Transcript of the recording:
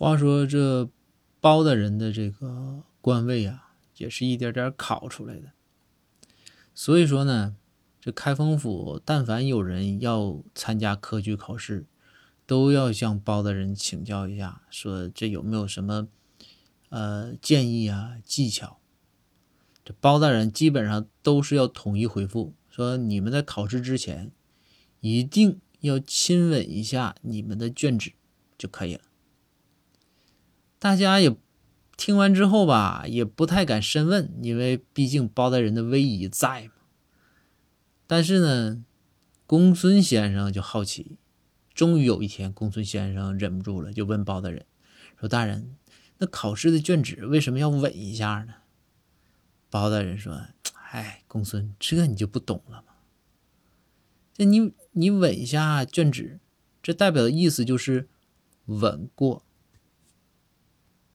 话说这包大人的这个官位啊，也是一点点考出来的。所以说呢，这开封府但凡有人要参加科举考试，都要向包大人请教一下，说这有没有什么呃建议啊、技巧。这包大人基本上都是要统一回复，说你们在考试之前一定要亲吻一下你们的卷纸就可以了。大家也听完之后吧，也不太敢深问，因为毕竟包大人的威仪在嘛。但是呢，公孙先生就好奇，终于有一天，公孙先生忍不住了，就问包大人说：“大人，那考试的卷纸为什么要吻一下呢？”包大人说：“哎，公孙，这你就不懂了吗？这你你吻一下卷纸，这代表的意思就是吻过。”